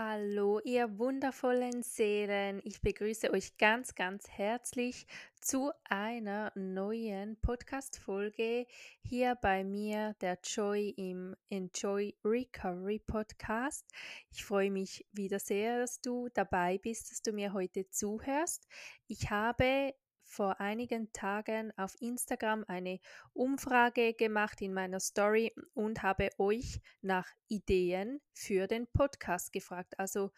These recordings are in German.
Hallo, ihr wundervollen Seelen. Ich begrüße euch ganz, ganz herzlich zu einer neuen Podcast-Folge hier bei mir, der Joy im Enjoy Recovery Podcast. Ich freue mich wieder sehr, dass du dabei bist, dass du mir heute zuhörst. Ich habe vor einigen Tagen auf Instagram eine Umfrage gemacht in meiner Story und habe euch nach Ideen für den Podcast gefragt. Also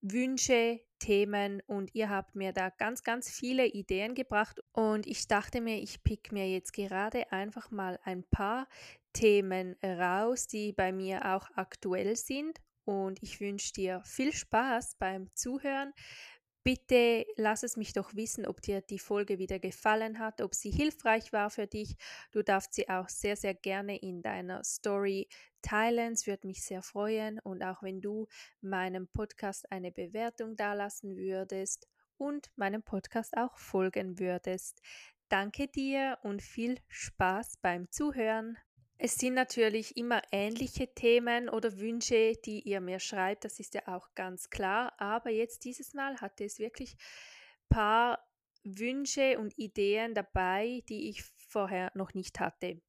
Wünsche, Themen und ihr habt mir da ganz, ganz viele Ideen gebracht und ich dachte mir, ich pick mir jetzt gerade einfach mal ein paar Themen raus, die bei mir auch aktuell sind und ich wünsche dir viel Spaß beim Zuhören. Bitte lass es mich doch wissen, ob dir die Folge wieder gefallen hat, ob sie hilfreich war für dich. Du darfst sie auch sehr, sehr gerne in deiner Story teilen. Es würde mich sehr freuen. Und auch wenn du meinem Podcast eine Bewertung dalassen würdest und meinem Podcast auch folgen würdest. Danke dir und viel Spaß beim Zuhören. Es sind natürlich immer ähnliche Themen oder Wünsche, die ihr mir schreibt, das ist ja auch ganz klar. Aber jetzt dieses Mal hatte es wirklich ein paar Wünsche und Ideen dabei, die ich vorher noch nicht hatte.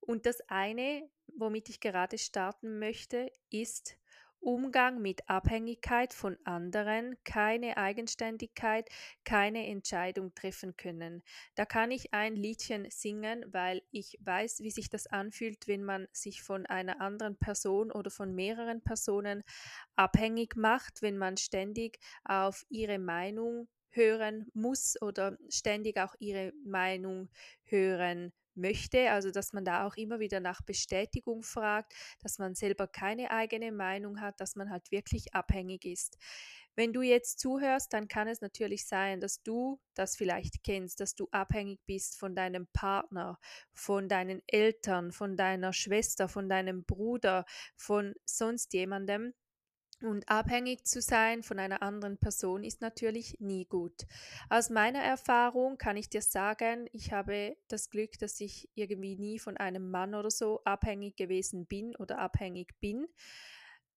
Und das eine, womit ich gerade starten möchte, ist Umgang mit Abhängigkeit von anderen, keine Eigenständigkeit, keine Entscheidung treffen können. Da kann ich ein Liedchen singen, weil ich weiß, wie sich das anfühlt, wenn man sich von einer anderen Person oder von mehreren Personen abhängig macht, wenn man ständig auf ihre Meinung hören muss oder ständig auch ihre Meinung hören möchte, also dass man da auch immer wieder nach Bestätigung fragt, dass man selber keine eigene Meinung hat, dass man halt wirklich abhängig ist. Wenn du jetzt zuhörst, dann kann es natürlich sein, dass du das vielleicht kennst, dass du abhängig bist von deinem Partner, von deinen Eltern, von deiner Schwester, von deinem Bruder, von sonst jemandem und abhängig zu sein von einer anderen Person ist natürlich nie gut. Aus meiner Erfahrung kann ich dir sagen, ich habe das Glück, dass ich irgendwie nie von einem Mann oder so abhängig gewesen bin oder abhängig bin.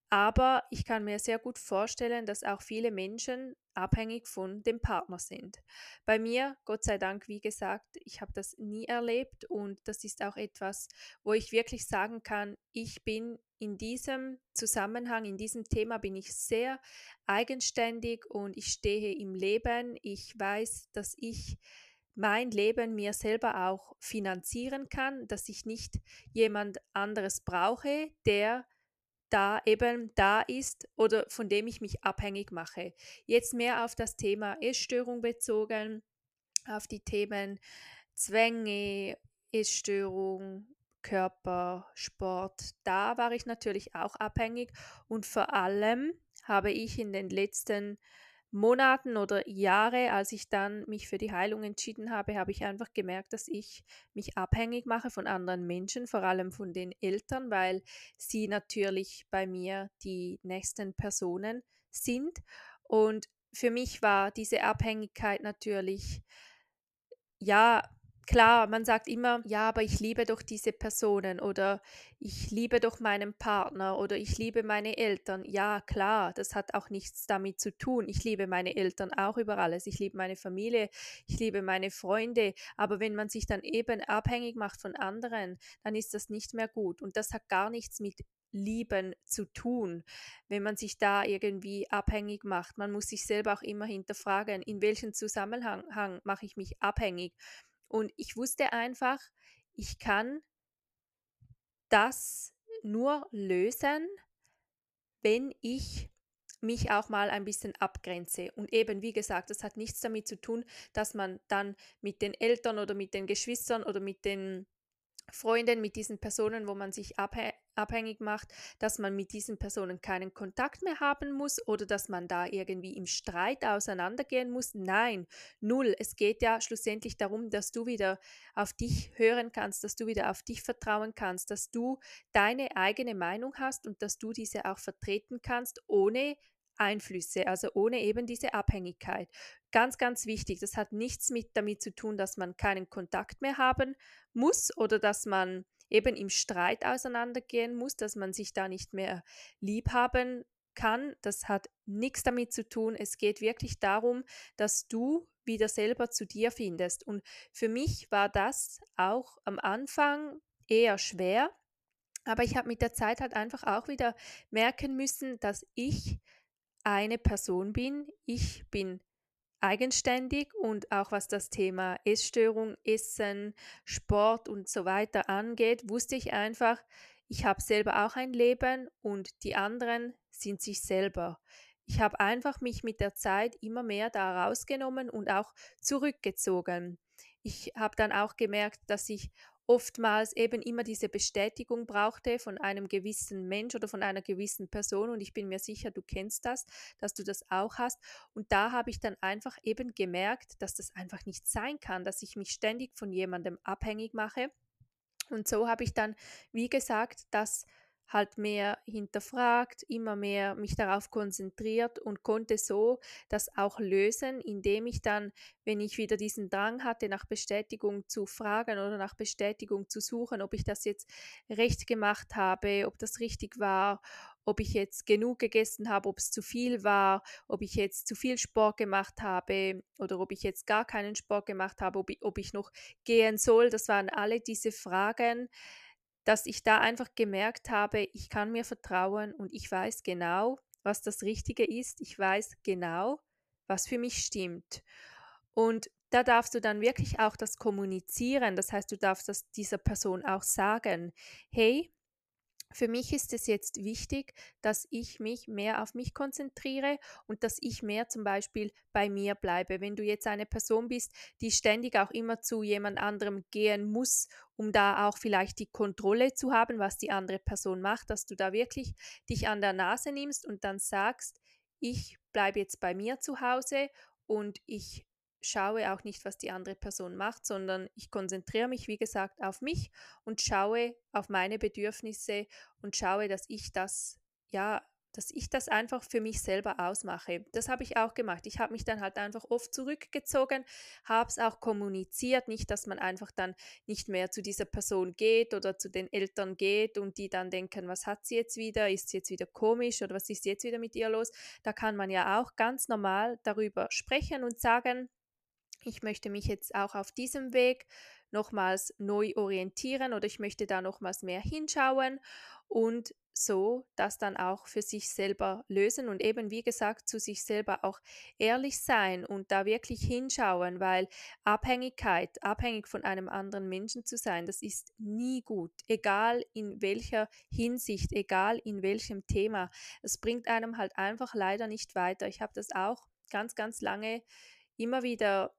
Aber ich kann mir sehr gut vorstellen, dass auch viele Menschen abhängig von dem Partner sind. Bei mir, Gott sei Dank, wie gesagt, ich habe das nie erlebt und das ist auch etwas, wo ich wirklich sagen kann, ich bin in diesem Zusammenhang, in diesem Thema bin ich sehr eigenständig und ich stehe im Leben. Ich weiß, dass ich mein Leben mir selber auch finanzieren kann, dass ich nicht jemand anderes brauche, der da eben da ist oder von dem ich mich abhängig mache. Jetzt mehr auf das Thema Essstörung bezogen, auf die Themen Zwänge, Essstörung, Körper, Sport. Da war ich natürlich auch abhängig und vor allem habe ich in den letzten Monaten oder Jahre, als ich dann mich für die Heilung entschieden habe, habe ich einfach gemerkt, dass ich mich abhängig mache von anderen Menschen, vor allem von den Eltern, weil sie natürlich bei mir die nächsten Personen sind. Und für mich war diese Abhängigkeit natürlich, ja, Klar, man sagt immer, ja, aber ich liebe doch diese Personen oder ich liebe doch meinen Partner oder ich liebe meine Eltern. Ja, klar, das hat auch nichts damit zu tun. Ich liebe meine Eltern auch über alles. Ich liebe meine Familie, ich liebe meine Freunde. Aber wenn man sich dann eben abhängig macht von anderen, dann ist das nicht mehr gut. Und das hat gar nichts mit Lieben zu tun, wenn man sich da irgendwie abhängig macht. Man muss sich selber auch immer hinterfragen, in welchem Zusammenhang mache ich mich abhängig. Und ich wusste einfach, ich kann das nur lösen, wenn ich mich auch mal ein bisschen abgrenze. Und eben, wie gesagt, das hat nichts damit zu tun, dass man dann mit den Eltern oder mit den Geschwistern oder mit den Freunden, mit diesen Personen, wo man sich abhängig macht, dass man mit diesen Personen keinen Kontakt mehr haben muss oder dass man da irgendwie im Streit auseinandergehen muss. Nein, null. Es geht ja schlussendlich darum, dass du wieder auf dich hören kannst, dass du wieder auf dich vertrauen kannst, dass du deine eigene Meinung hast und dass du diese auch vertreten kannst, ohne Einflüsse, also ohne eben diese Abhängigkeit. Ganz, ganz wichtig, das hat nichts mit damit zu tun, dass man keinen Kontakt mehr haben muss oder dass man eben im Streit auseinandergehen muss, dass man sich da nicht mehr lieb haben kann, das hat nichts damit zu tun. Es geht wirklich darum, dass du wieder selber zu dir findest. Und für mich war das auch am Anfang eher schwer, aber ich habe mit der Zeit halt einfach auch wieder merken müssen, dass ich eine Person bin. Ich bin eigenständig und auch was das Thema Essstörung, Essen, Sport und so weiter angeht, wusste ich einfach, ich habe selber auch ein Leben und die anderen sind sich selber. Ich habe einfach mich mit der Zeit immer mehr da rausgenommen und auch zurückgezogen. Ich habe dann auch gemerkt, dass ich oftmals eben immer diese Bestätigung brauchte von einem gewissen Mensch oder von einer gewissen Person. Und ich bin mir sicher, du kennst das, dass du das auch hast. Und da habe ich dann einfach eben gemerkt, dass das einfach nicht sein kann, dass ich mich ständig von jemandem abhängig mache. Und so habe ich dann, wie gesagt, das halt mehr hinterfragt, immer mehr mich darauf konzentriert und konnte so das auch lösen, indem ich dann, wenn ich wieder diesen Drang hatte, nach Bestätigung zu fragen oder nach Bestätigung zu suchen, ob ich das jetzt recht gemacht habe, ob das richtig war, ob ich jetzt genug gegessen habe, ob es zu viel war, ob ich jetzt zu viel Sport gemacht habe oder ob ich jetzt gar keinen Sport gemacht habe, ob ich, ob ich noch gehen soll. Das waren alle diese Fragen, dass ich da einfach gemerkt habe, ich kann mir vertrauen und ich weiß genau, was das Richtige ist. Ich weiß genau, was für mich stimmt. Und da darfst du dann wirklich auch das kommunizieren. Das heißt, du darfst das dieser Person auch sagen, hey, für mich ist es jetzt wichtig, dass ich mich mehr auf mich konzentriere und dass ich mehr zum Beispiel bei mir bleibe. Wenn du jetzt eine Person bist, die ständig auch immer zu jemand anderem gehen muss, um da auch vielleicht die Kontrolle zu haben, was die andere Person macht, dass du da wirklich dich an der Nase nimmst und dann sagst, ich bleibe jetzt bei mir zu Hause und ich schaue auch nicht, was die andere Person macht, sondern ich konzentriere mich, wie gesagt, auf mich und schaue auf meine Bedürfnisse und schaue, dass ich das, ja, dass ich das einfach für mich selber ausmache. Das habe ich auch gemacht. Ich habe mich dann halt einfach oft zurückgezogen, habe es auch kommuniziert, nicht, dass man einfach dann nicht mehr zu dieser Person geht oder zu den Eltern geht und die dann denken, was hat sie jetzt wieder, ist sie jetzt wieder komisch oder was ist jetzt wieder mit ihr los. Da kann man ja auch ganz normal darüber sprechen und sagen, ich möchte mich jetzt auch auf diesem Weg nochmals neu orientieren oder ich möchte da nochmals mehr hinschauen und so das dann auch für sich selber lösen und eben wie gesagt zu sich selber auch ehrlich sein und da wirklich hinschauen, weil Abhängigkeit, abhängig von einem anderen Menschen zu sein, das ist nie gut, egal in welcher Hinsicht, egal in welchem Thema. Es bringt einem halt einfach leider nicht weiter. Ich habe das auch ganz, ganz lange immer wieder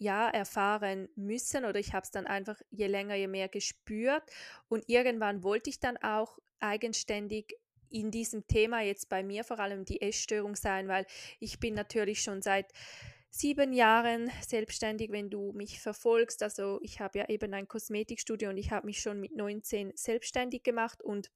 ja erfahren müssen oder ich habe es dann einfach je länger, je mehr gespürt und irgendwann wollte ich dann auch eigenständig in diesem Thema jetzt bei mir vor allem die Essstörung sein, weil ich bin natürlich schon seit sieben Jahren selbstständig, wenn du mich verfolgst. Also ich habe ja eben ein Kosmetikstudio und ich habe mich schon mit 19 selbstständig gemacht und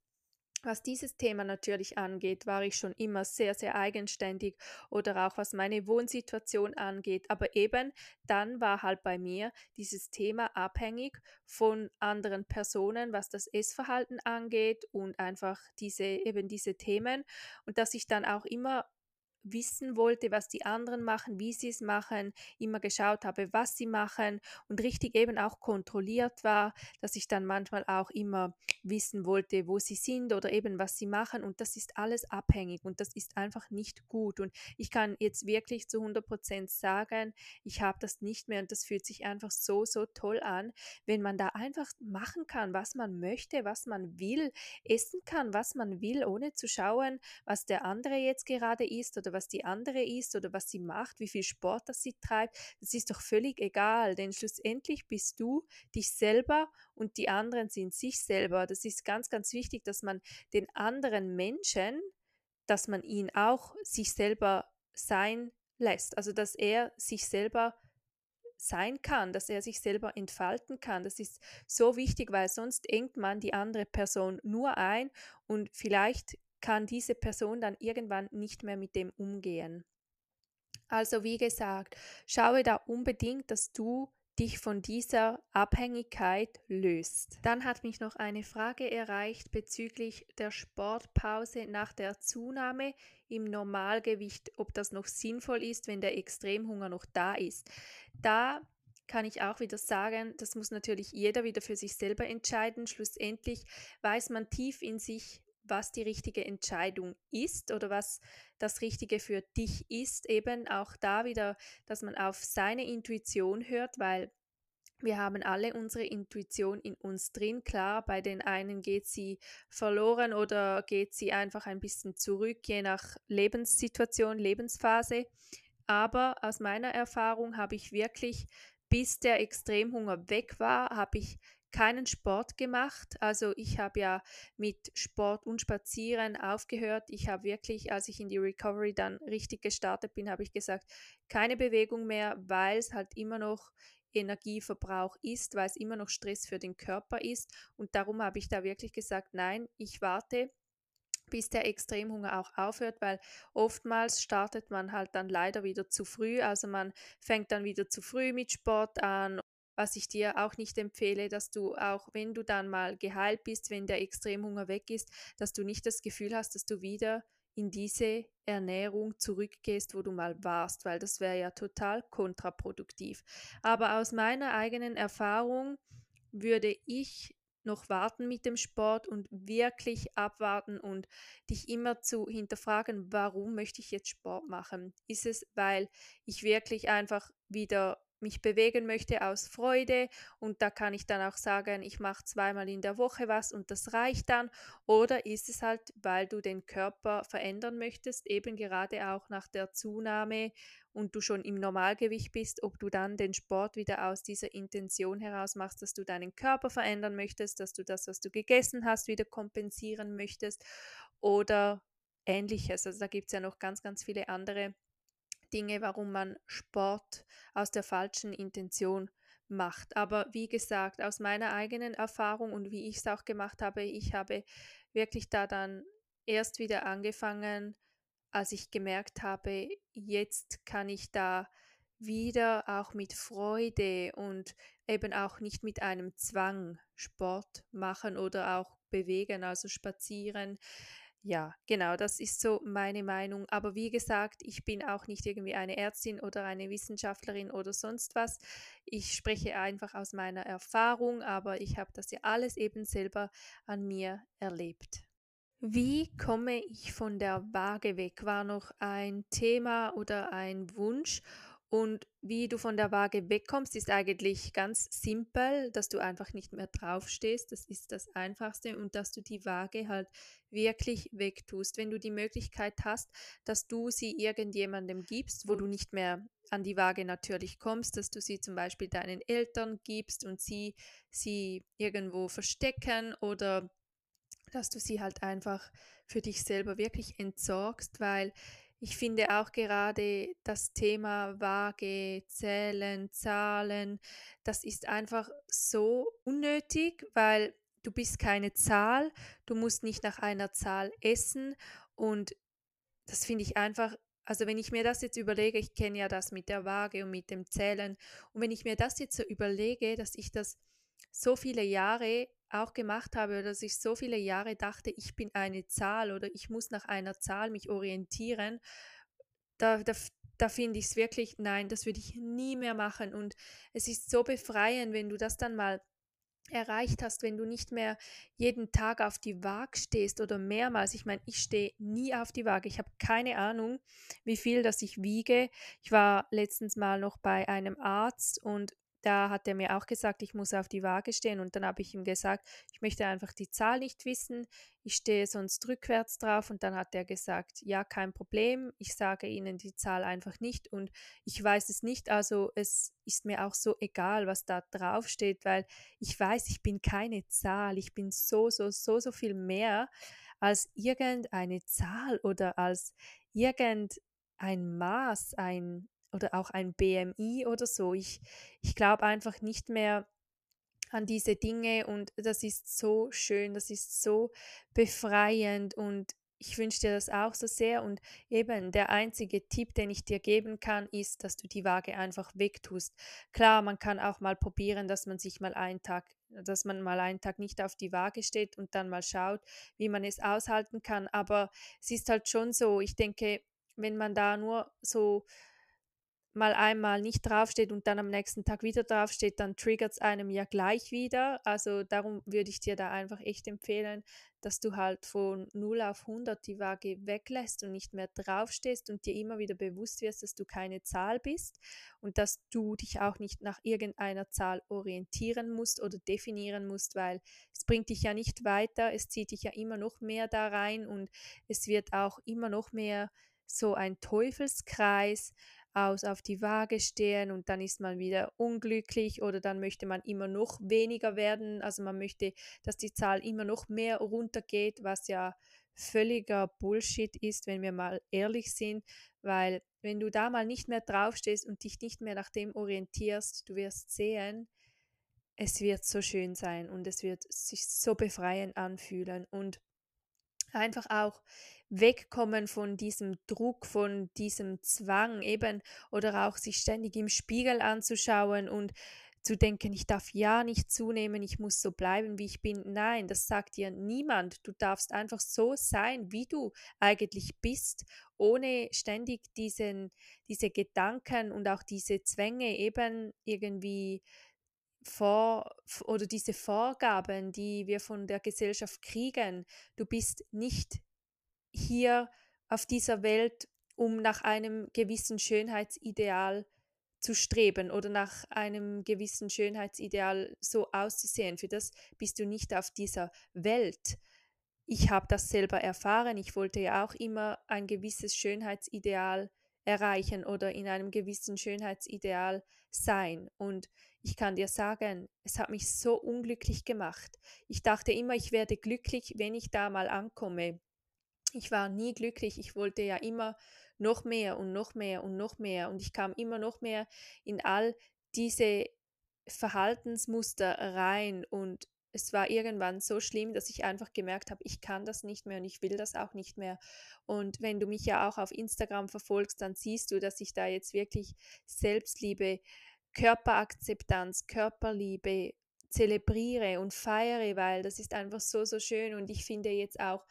was dieses Thema natürlich angeht, war ich schon immer sehr, sehr eigenständig oder auch was meine Wohnsituation angeht. Aber eben dann war halt bei mir dieses Thema abhängig von anderen Personen, was das Essverhalten angeht und einfach diese, eben diese Themen. Und dass ich dann auch immer wissen wollte, was die anderen machen, wie sie es machen, immer geschaut habe, was sie machen und richtig eben auch kontrolliert war, dass ich dann manchmal auch immer wissen wollte, wo sie sind oder eben was sie machen. Und das ist alles abhängig und das ist einfach nicht gut. Und ich kann jetzt wirklich zu 100 Prozent sagen, ich habe das nicht mehr und das fühlt sich einfach so, so toll an, wenn man da einfach machen kann, was man möchte, was man will, essen kann, was man will, ohne zu schauen, was der andere jetzt gerade ist oder was die andere ist oder was sie macht, wie viel Sport das sie treibt, das ist doch völlig egal, denn schlussendlich bist du dich selber und die anderen sind sich selber. Das ist ganz, ganz wichtig, dass man den anderen Menschen, dass man ihn auch sich selber sein lässt, also dass er sich selber sein kann, dass er sich selber entfalten kann. Das ist so wichtig, weil sonst engt man die andere Person nur ein und vielleicht kann diese Person dann irgendwann nicht mehr mit dem umgehen. Also wie gesagt, schaue da unbedingt, dass du dich von dieser Abhängigkeit löst. Dann hat mich noch eine Frage erreicht bezüglich der Sportpause nach der Zunahme im Normalgewicht, ob das noch sinnvoll ist, wenn der Extremhunger noch da ist. Da kann ich auch wieder sagen, das muss natürlich jeder wieder für sich selber entscheiden. Schlussendlich weiß man tief in sich, was die richtige Entscheidung ist oder was das Richtige für dich ist. Eben auch da wieder, dass man auf seine Intuition hört, weil wir haben alle unsere Intuition in uns drin. Klar, bei den einen geht sie verloren oder geht sie einfach ein bisschen zurück, je nach Lebenssituation, Lebensphase. Aber aus meiner Erfahrung habe ich wirklich, bis der Extremhunger weg war, habe ich keinen Sport gemacht. Also ich habe ja mit Sport und Spazieren aufgehört. Ich habe wirklich, als ich in die Recovery dann richtig gestartet bin, habe ich gesagt, keine Bewegung mehr, weil es halt immer noch Energieverbrauch ist, weil es immer noch Stress für den Körper ist. Und darum habe ich da wirklich gesagt, nein, ich warte bis der Extremhunger auch aufhört, weil oftmals startet man halt dann leider wieder zu früh. Also man fängt dann wieder zu früh mit Sport an was ich dir auch nicht empfehle, dass du auch, wenn du dann mal geheilt bist, wenn der Extremhunger weg ist, dass du nicht das Gefühl hast, dass du wieder in diese Ernährung zurückgehst, wo du mal warst, weil das wäre ja total kontraproduktiv. Aber aus meiner eigenen Erfahrung würde ich noch warten mit dem Sport und wirklich abwarten und dich immer zu hinterfragen, warum möchte ich jetzt Sport machen? Ist es, weil ich wirklich einfach wieder mich bewegen möchte aus Freude und da kann ich dann auch sagen, ich mache zweimal in der Woche was und das reicht dann oder ist es halt, weil du den Körper verändern möchtest, eben gerade auch nach der Zunahme und du schon im Normalgewicht bist, ob du dann den Sport wieder aus dieser Intention heraus machst, dass du deinen Körper verändern möchtest, dass du das, was du gegessen hast, wieder kompensieren möchtest oder ähnliches. Also da gibt es ja noch ganz, ganz viele andere Dinge, warum man Sport aus der falschen Intention macht. Aber wie gesagt, aus meiner eigenen Erfahrung und wie ich es auch gemacht habe, ich habe wirklich da dann erst wieder angefangen, als ich gemerkt habe, jetzt kann ich da wieder auch mit Freude und eben auch nicht mit einem Zwang Sport machen oder auch bewegen, also spazieren, ja, genau, das ist so meine Meinung. Aber wie gesagt, ich bin auch nicht irgendwie eine Ärztin oder eine Wissenschaftlerin oder sonst was. Ich spreche einfach aus meiner Erfahrung, aber ich habe das ja alles eben selber an mir erlebt. Wie komme ich von der Waage weg? War noch ein Thema oder ein Wunsch. Und wie du von der Waage wegkommst, ist eigentlich ganz simpel, dass du einfach nicht mehr draufstehst. Das ist das Einfachste und dass du die Waage halt wirklich wegtust. Wenn du die Möglichkeit hast, dass du sie irgendjemandem gibst, wo du nicht mehr an die Waage natürlich kommst, dass du sie zum Beispiel deinen Eltern gibst und sie sie irgendwo verstecken oder dass du sie halt einfach für dich selber wirklich entsorgst, weil ich finde auch gerade das Thema Waage, Zählen, Zahlen, das ist einfach so unnötig, weil du bist keine Zahl, du musst nicht nach einer Zahl essen und das finde ich einfach, also wenn ich mir das jetzt überlege, ich kenne ja das mit der Waage und mit dem Zählen und wenn ich mir das jetzt so überlege, dass ich das so viele Jahre auch gemacht habe oder dass ich so viele Jahre dachte, ich bin eine Zahl oder ich muss nach einer Zahl mich orientieren, da, da, da finde ich es wirklich, nein, das würde ich nie mehr machen. Und es ist so befreiend, wenn du das dann mal erreicht hast, wenn du nicht mehr jeden Tag auf die Waage stehst oder mehrmals. Ich meine, ich stehe nie auf die Waage. Ich habe keine Ahnung, wie viel das ich wiege. Ich war letztens mal noch bei einem Arzt und da hat er mir auch gesagt, ich muss auf die Waage stehen und dann habe ich ihm gesagt, ich möchte einfach die Zahl nicht wissen, ich stehe sonst rückwärts drauf und dann hat er gesagt, ja, kein Problem, ich sage Ihnen die Zahl einfach nicht und ich weiß es nicht, also es ist mir auch so egal, was da drauf steht, weil ich weiß, ich bin keine Zahl, ich bin so, so, so, so viel mehr als irgendeine Zahl oder als irgendein Maß, ein oder auch ein BMI oder so. Ich, ich glaube einfach nicht mehr an diese Dinge und das ist so schön, das ist so befreiend und ich wünsche dir das auch so sehr und eben der einzige Tipp, den ich dir geben kann, ist, dass du die Waage einfach wegtust. Klar, man kann auch mal probieren, dass man sich mal einen Tag, dass man mal einen Tag nicht auf die Waage steht und dann mal schaut, wie man es aushalten kann. Aber es ist halt schon so, ich denke, wenn man da nur so mal einmal nicht draufsteht und dann am nächsten Tag wieder draufsteht, dann triggert es einem ja gleich wieder. Also darum würde ich dir da einfach echt empfehlen, dass du halt von 0 auf 100 die Waage weglässt und nicht mehr draufstehst und dir immer wieder bewusst wirst, dass du keine Zahl bist und dass du dich auch nicht nach irgendeiner Zahl orientieren musst oder definieren musst, weil es bringt dich ja nicht weiter, es zieht dich ja immer noch mehr da rein und es wird auch immer noch mehr so ein Teufelskreis aus auf die Waage stehen und dann ist man wieder unglücklich oder dann möchte man immer noch weniger werden. Also man möchte, dass die Zahl immer noch mehr runtergeht, was ja völliger Bullshit ist, wenn wir mal ehrlich sind, weil wenn du da mal nicht mehr draufstehst und dich nicht mehr nach dem orientierst, du wirst sehen, es wird so schön sein und es wird sich so befreiend anfühlen und einfach auch wegkommen von diesem Druck, von diesem Zwang eben oder auch sich ständig im Spiegel anzuschauen und zu denken, ich darf ja nicht zunehmen, ich muss so bleiben, wie ich bin. Nein, das sagt dir niemand. Du darfst einfach so sein, wie du eigentlich bist, ohne ständig diesen, diese Gedanken und auch diese Zwänge eben irgendwie vor oder diese Vorgaben, die wir von der Gesellschaft kriegen. Du bist nicht hier auf dieser Welt, um nach einem gewissen Schönheitsideal zu streben oder nach einem gewissen Schönheitsideal so auszusehen. Für das bist du nicht auf dieser Welt. Ich habe das selber erfahren. Ich wollte ja auch immer ein gewisses Schönheitsideal erreichen oder in einem gewissen Schönheitsideal sein. Und ich kann dir sagen, es hat mich so unglücklich gemacht. Ich dachte immer, ich werde glücklich, wenn ich da mal ankomme ich war nie glücklich. Ich wollte ja immer noch mehr und noch mehr und noch mehr. Und ich kam immer noch mehr in all diese Verhaltensmuster rein. Und es war irgendwann so schlimm, dass ich einfach gemerkt habe, ich kann das nicht mehr und ich will das auch nicht mehr. Und wenn du mich ja auch auf Instagram verfolgst, dann siehst du, dass ich da jetzt wirklich Selbstliebe, Körperakzeptanz, Körperliebe zelebriere und feiere, weil das ist einfach so, so schön. Und ich finde jetzt auch,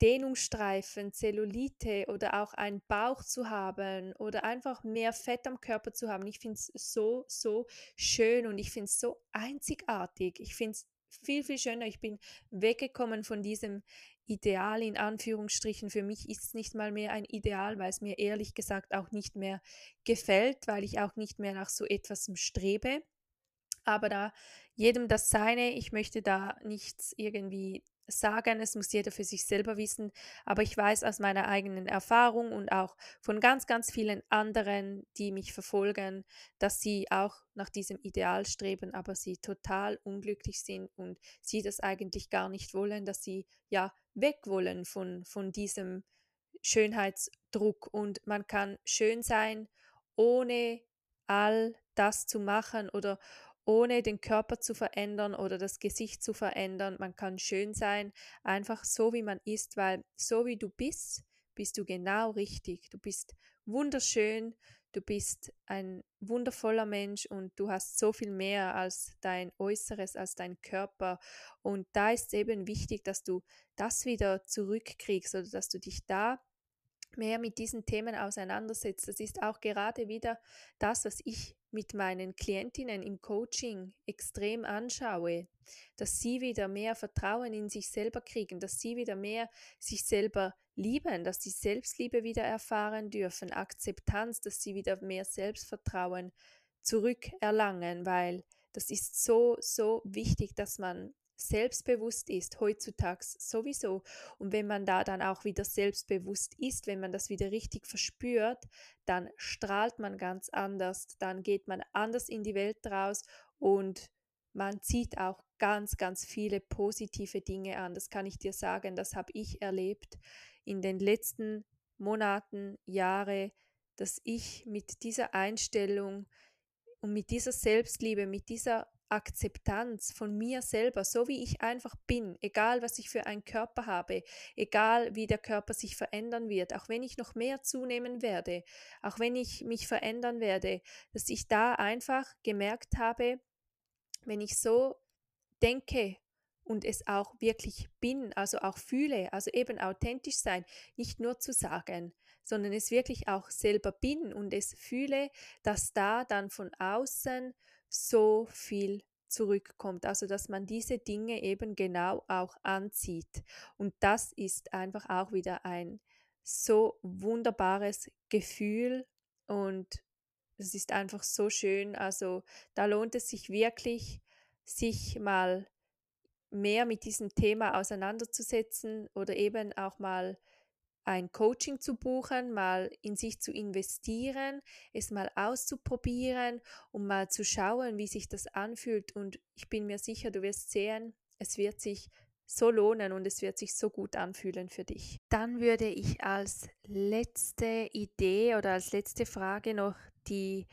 Dehnungsstreifen, Zellulite oder auch einen Bauch zu haben oder einfach mehr Fett am Körper zu haben. Ich finde es so, so schön und ich finde es so einzigartig. Ich finde es viel, viel schöner. Ich bin weggekommen von diesem Ideal in Anführungsstrichen. Für mich ist es nicht mal mehr ein Ideal, weil es mir ehrlich gesagt auch nicht mehr gefällt, weil ich auch nicht mehr nach so etwas strebe. Aber da jedem das seine, ich möchte da nichts irgendwie sagen, es muss jeder für sich selber wissen, aber ich weiß aus meiner eigenen Erfahrung und auch von ganz, ganz vielen anderen, die mich verfolgen, dass sie auch nach diesem Ideal streben, aber sie total unglücklich sind und sie das eigentlich gar nicht wollen, dass sie ja weg wollen von, von diesem Schönheitsdruck. Und man kann schön sein, ohne all das zu machen oder ohne den Körper zu verändern oder das Gesicht zu verändern. Man kann schön sein, einfach so wie man ist, weil so wie du bist, bist du genau richtig. Du bist wunderschön, du bist ein wundervoller Mensch und du hast so viel mehr als dein Äußeres, als dein Körper. Und da ist eben wichtig, dass du das wieder zurückkriegst oder dass du dich da mehr mit diesen Themen auseinandersetzt. Das ist auch gerade wieder das, was ich mit meinen Klientinnen im Coaching extrem anschaue, dass sie wieder mehr Vertrauen in sich selber kriegen, dass sie wieder mehr sich selber lieben, dass sie Selbstliebe wieder erfahren dürfen, Akzeptanz, dass sie wieder mehr Selbstvertrauen zurückerlangen, weil das ist so, so wichtig, dass man selbstbewusst ist, heutzutage sowieso. Und wenn man da dann auch wieder selbstbewusst ist, wenn man das wieder richtig verspürt, dann strahlt man ganz anders, dann geht man anders in die Welt raus und man zieht auch ganz, ganz viele positive Dinge an. Das kann ich dir sagen, das habe ich erlebt in den letzten Monaten, Jahre, dass ich mit dieser Einstellung und mit dieser Selbstliebe, mit dieser Akzeptanz von mir selber, so wie ich einfach bin, egal was ich für einen Körper habe, egal wie der Körper sich verändern wird, auch wenn ich noch mehr zunehmen werde, auch wenn ich mich verändern werde, dass ich da einfach gemerkt habe, wenn ich so denke und es auch wirklich bin, also auch fühle, also eben authentisch sein, nicht nur zu sagen, sondern es wirklich auch selber bin und es fühle, dass da dann von außen so viel zurückkommt, also dass man diese Dinge eben genau auch anzieht. Und das ist einfach auch wieder ein so wunderbares Gefühl und es ist einfach so schön. Also da lohnt es sich wirklich, sich mal mehr mit diesem Thema auseinanderzusetzen oder eben auch mal ein Coaching zu buchen, mal in sich zu investieren, es mal auszuprobieren, um mal zu schauen, wie sich das anfühlt. Und ich bin mir sicher, du wirst sehen, es wird sich so lohnen und es wird sich so gut anfühlen für dich. Dann würde ich als letzte Idee oder als letzte Frage noch die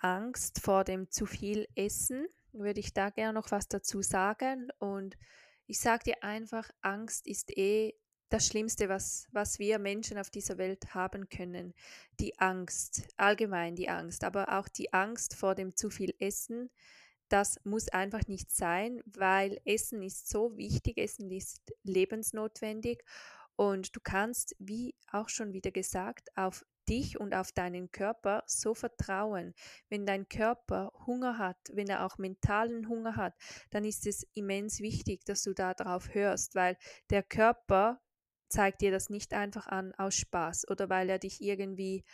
Angst vor dem zu viel Essen würde ich da gerne noch was dazu sagen. Und ich sage dir einfach, Angst ist eh das Schlimmste, was, was wir Menschen auf dieser Welt haben können. Die Angst, allgemein die Angst, aber auch die Angst vor dem zu viel Essen. Das muss einfach nicht sein, weil Essen ist so wichtig, Essen ist lebensnotwendig und du kannst, wie auch schon wieder gesagt, auf dich und auf deinen Körper so vertrauen. Wenn dein Körper Hunger hat, wenn er auch mentalen Hunger hat, dann ist es immens wichtig, dass du darauf hörst, weil der Körper zeigt dir das nicht einfach an aus Spaß oder weil er dich irgendwie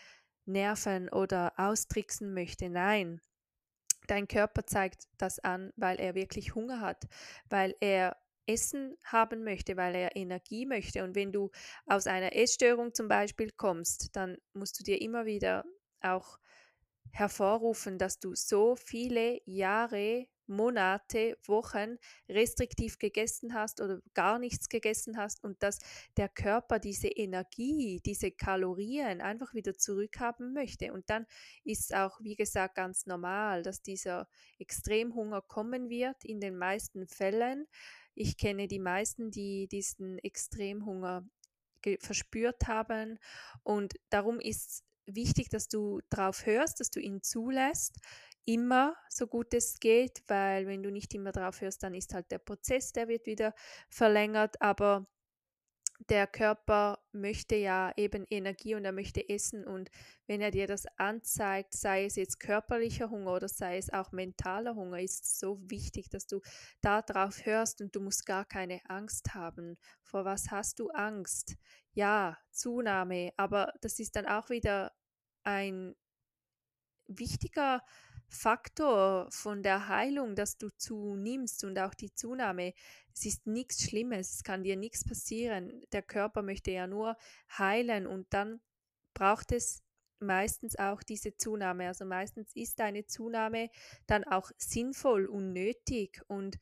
nerven oder austricksen möchte. Nein, dein Körper zeigt das an, weil er wirklich Hunger hat, weil er Essen haben möchte, weil er Energie möchte. Und wenn du aus einer Essstörung zum Beispiel kommst, dann musst du dir immer wieder auch hervorrufen, dass du so viele Jahre, Monate, Wochen restriktiv gegessen hast oder gar nichts gegessen hast und dass der Körper diese Energie, diese Kalorien einfach wieder zurückhaben möchte. Und dann ist es auch, wie gesagt, ganz normal, dass dieser Extremhunger kommen wird in den meisten Fällen. Ich kenne die meisten, die diesen Extremhunger verspürt haben. Und darum ist es wichtig, dass du darauf hörst, dass du ihn zulässt, immer so gut es geht, weil wenn du nicht immer darauf hörst, dann ist halt der Prozess, der wird wieder verlängert. Aber der Körper möchte ja eben Energie und er möchte essen und wenn er dir das anzeigt, sei es jetzt körperlicher Hunger oder sei es auch mentaler Hunger, ist so wichtig, dass du darauf hörst und du musst gar keine Angst haben. Vor was hast du Angst? Ja, Zunahme, aber das ist dann auch wieder ein wichtiger Faktor von der Heilung, dass du zunimmst und auch die Zunahme, es ist nichts Schlimmes, es kann dir nichts passieren. Der Körper möchte ja nur heilen und dann braucht es meistens auch diese Zunahme. Also meistens ist eine Zunahme dann auch sinnvoll und nötig und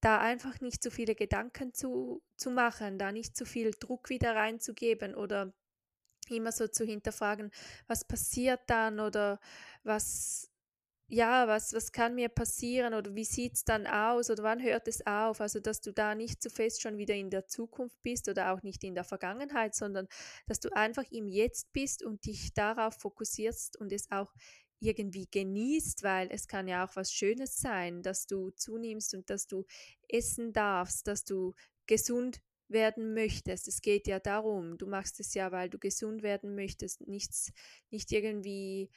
da einfach nicht zu viele Gedanken zu, zu machen, da nicht zu viel Druck wieder reinzugeben oder immer so zu hinterfragen, was passiert dann oder was, ja, was, was kann mir passieren oder wie sieht es dann aus oder wann hört es auf? Also, dass du da nicht zu fest schon wieder in der Zukunft bist oder auch nicht in der Vergangenheit, sondern dass du einfach im Jetzt bist und dich darauf fokussierst und es auch irgendwie genießt, weil es kann ja auch was Schönes sein, dass du zunimmst und dass du essen darfst, dass du gesund werden möchtest. Es geht ja darum, du machst es ja, weil du gesund werden möchtest, nichts, nicht irgendwie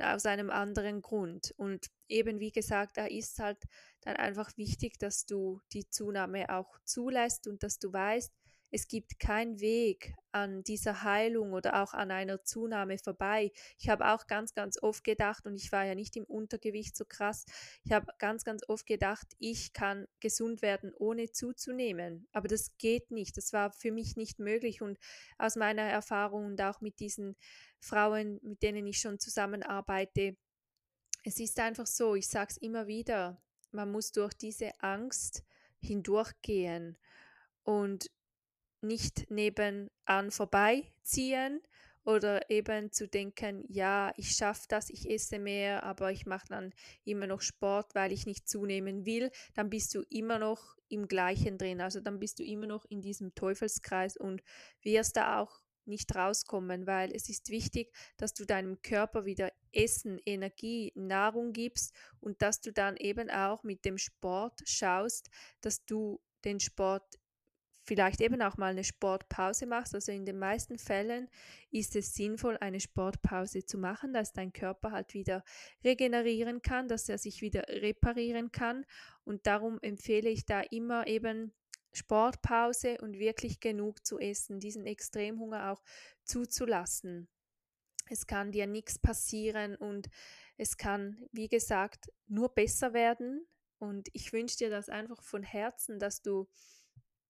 aus einem anderen Grund. Und eben wie gesagt, da ist halt dann einfach wichtig, dass du die Zunahme auch zulässt und dass du weißt, es gibt keinen Weg an dieser Heilung oder auch an einer Zunahme vorbei. Ich habe auch ganz, ganz oft gedacht, und ich war ja nicht im Untergewicht so krass, ich habe ganz, ganz oft gedacht, ich kann gesund werden, ohne zuzunehmen. Aber das geht nicht. Das war für mich nicht möglich. Und aus meiner Erfahrung und auch mit diesen Frauen, mit denen ich schon zusammenarbeite, es ist einfach so, ich sage es immer wieder, man muss durch diese Angst hindurchgehen. Und nicht nebenan vorbeiziehen oder eben zu denken, ja, ich schaffe das, ich esse mehr, aber ich mache dann immer noch Sport, weil ich nicht zunehmen will, dann bist du immer noch im gleichen drin. Also dann bist du immer noch in diesem Teufelskreis und wirst da auch nicht rauskommen, weil es ist wichtig, dass du deinem Körper wieder Essen, Energie, Nahrung gibst und dass du dann eben auch mit dem Sport schaust, dass du den Sport vielleicht eben auch mal eine Sportpause machst. Also in den meisten Fällen ist es sinnvoll, eine Sportpause zu machen, dass dein Körper halt wieder regenerieren kann, dass er sich wieder reparieren kann. Und darum empfehle ich da immer eben Sportpause und wirklich genug zu essen, diesen Extremhunger auch zuzulassen. Es kann dir nichts passieren und es kann, wie gesagt, nur besser werden. Und ich wünsche dir das einfach von Herzen, dass du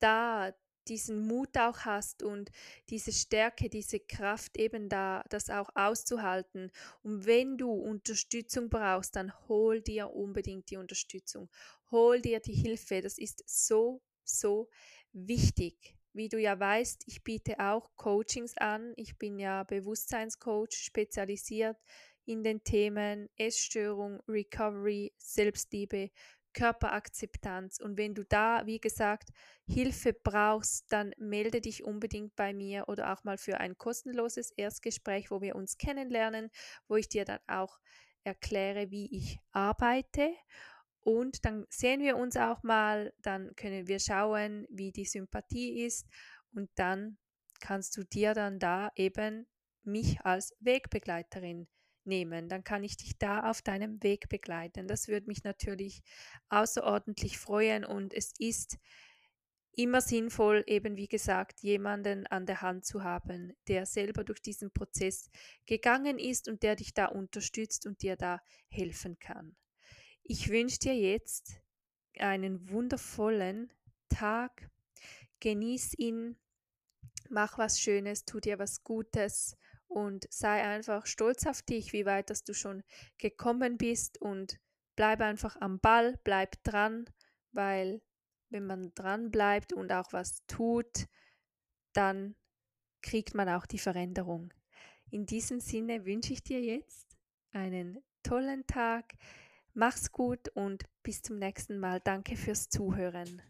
da diesen Mut auch hast und diese Stärke, diese Kraft eben da, das auch auszuhalten. Und wenn du Unterstützung brauchst, dann hol dir unbedingt die Unterstützung. Hol dir die Hilfe. Das ist so so wichtig. Wie du ja weißt, ich biete auch Coachings an. Ich bin ja Bewusstseinscoach, spezialisiert in den Themen Essstörung, Recovery, Selbstliebe, Körperakzeptanz. Und wenn du da, wie gesagt, Hilfe brauchst, dann melde dich unbedingt bei mir oder auch mal für ein kostenloses Erstgespräch, wo wir uns kennenlernen, wo ich dir dann auch erkläre, wie ich arbeite und dann sehen wir uns auch mal, dann können wir schauen, wie die Sympathie ist und dann kannst du dir dann da eben mich als Wegbegleiterin nehmen. Dann kann ich dich da auf deinem Weg begleiten. Das würde mich natürlich außerordentlich freuen und es ist immer sinnvoll, eben wie gesagt, jemanden an der Hand zu haben, der selber durch diesen Prozess gegangen ist und der dich da unterstützt und dir da helfen kann. Ich wünsche dir jetzt einen wundervollen Tag. Genieß ihn, mach was Schönes, tu dir was Gutes und sei einfach stolz auf dich, wie weit dass du schon gekommen bist und bleib einfach am Ball, bleib dran, weil wenn man dran bleibt und auch was tut, dann kriegt man auch die Veränderung. In diesem Sinne wünsche ich dir jetzt einen tollen Tag. Mach's gut und bis zum nächsten Mal. Danke fürs Zuhören.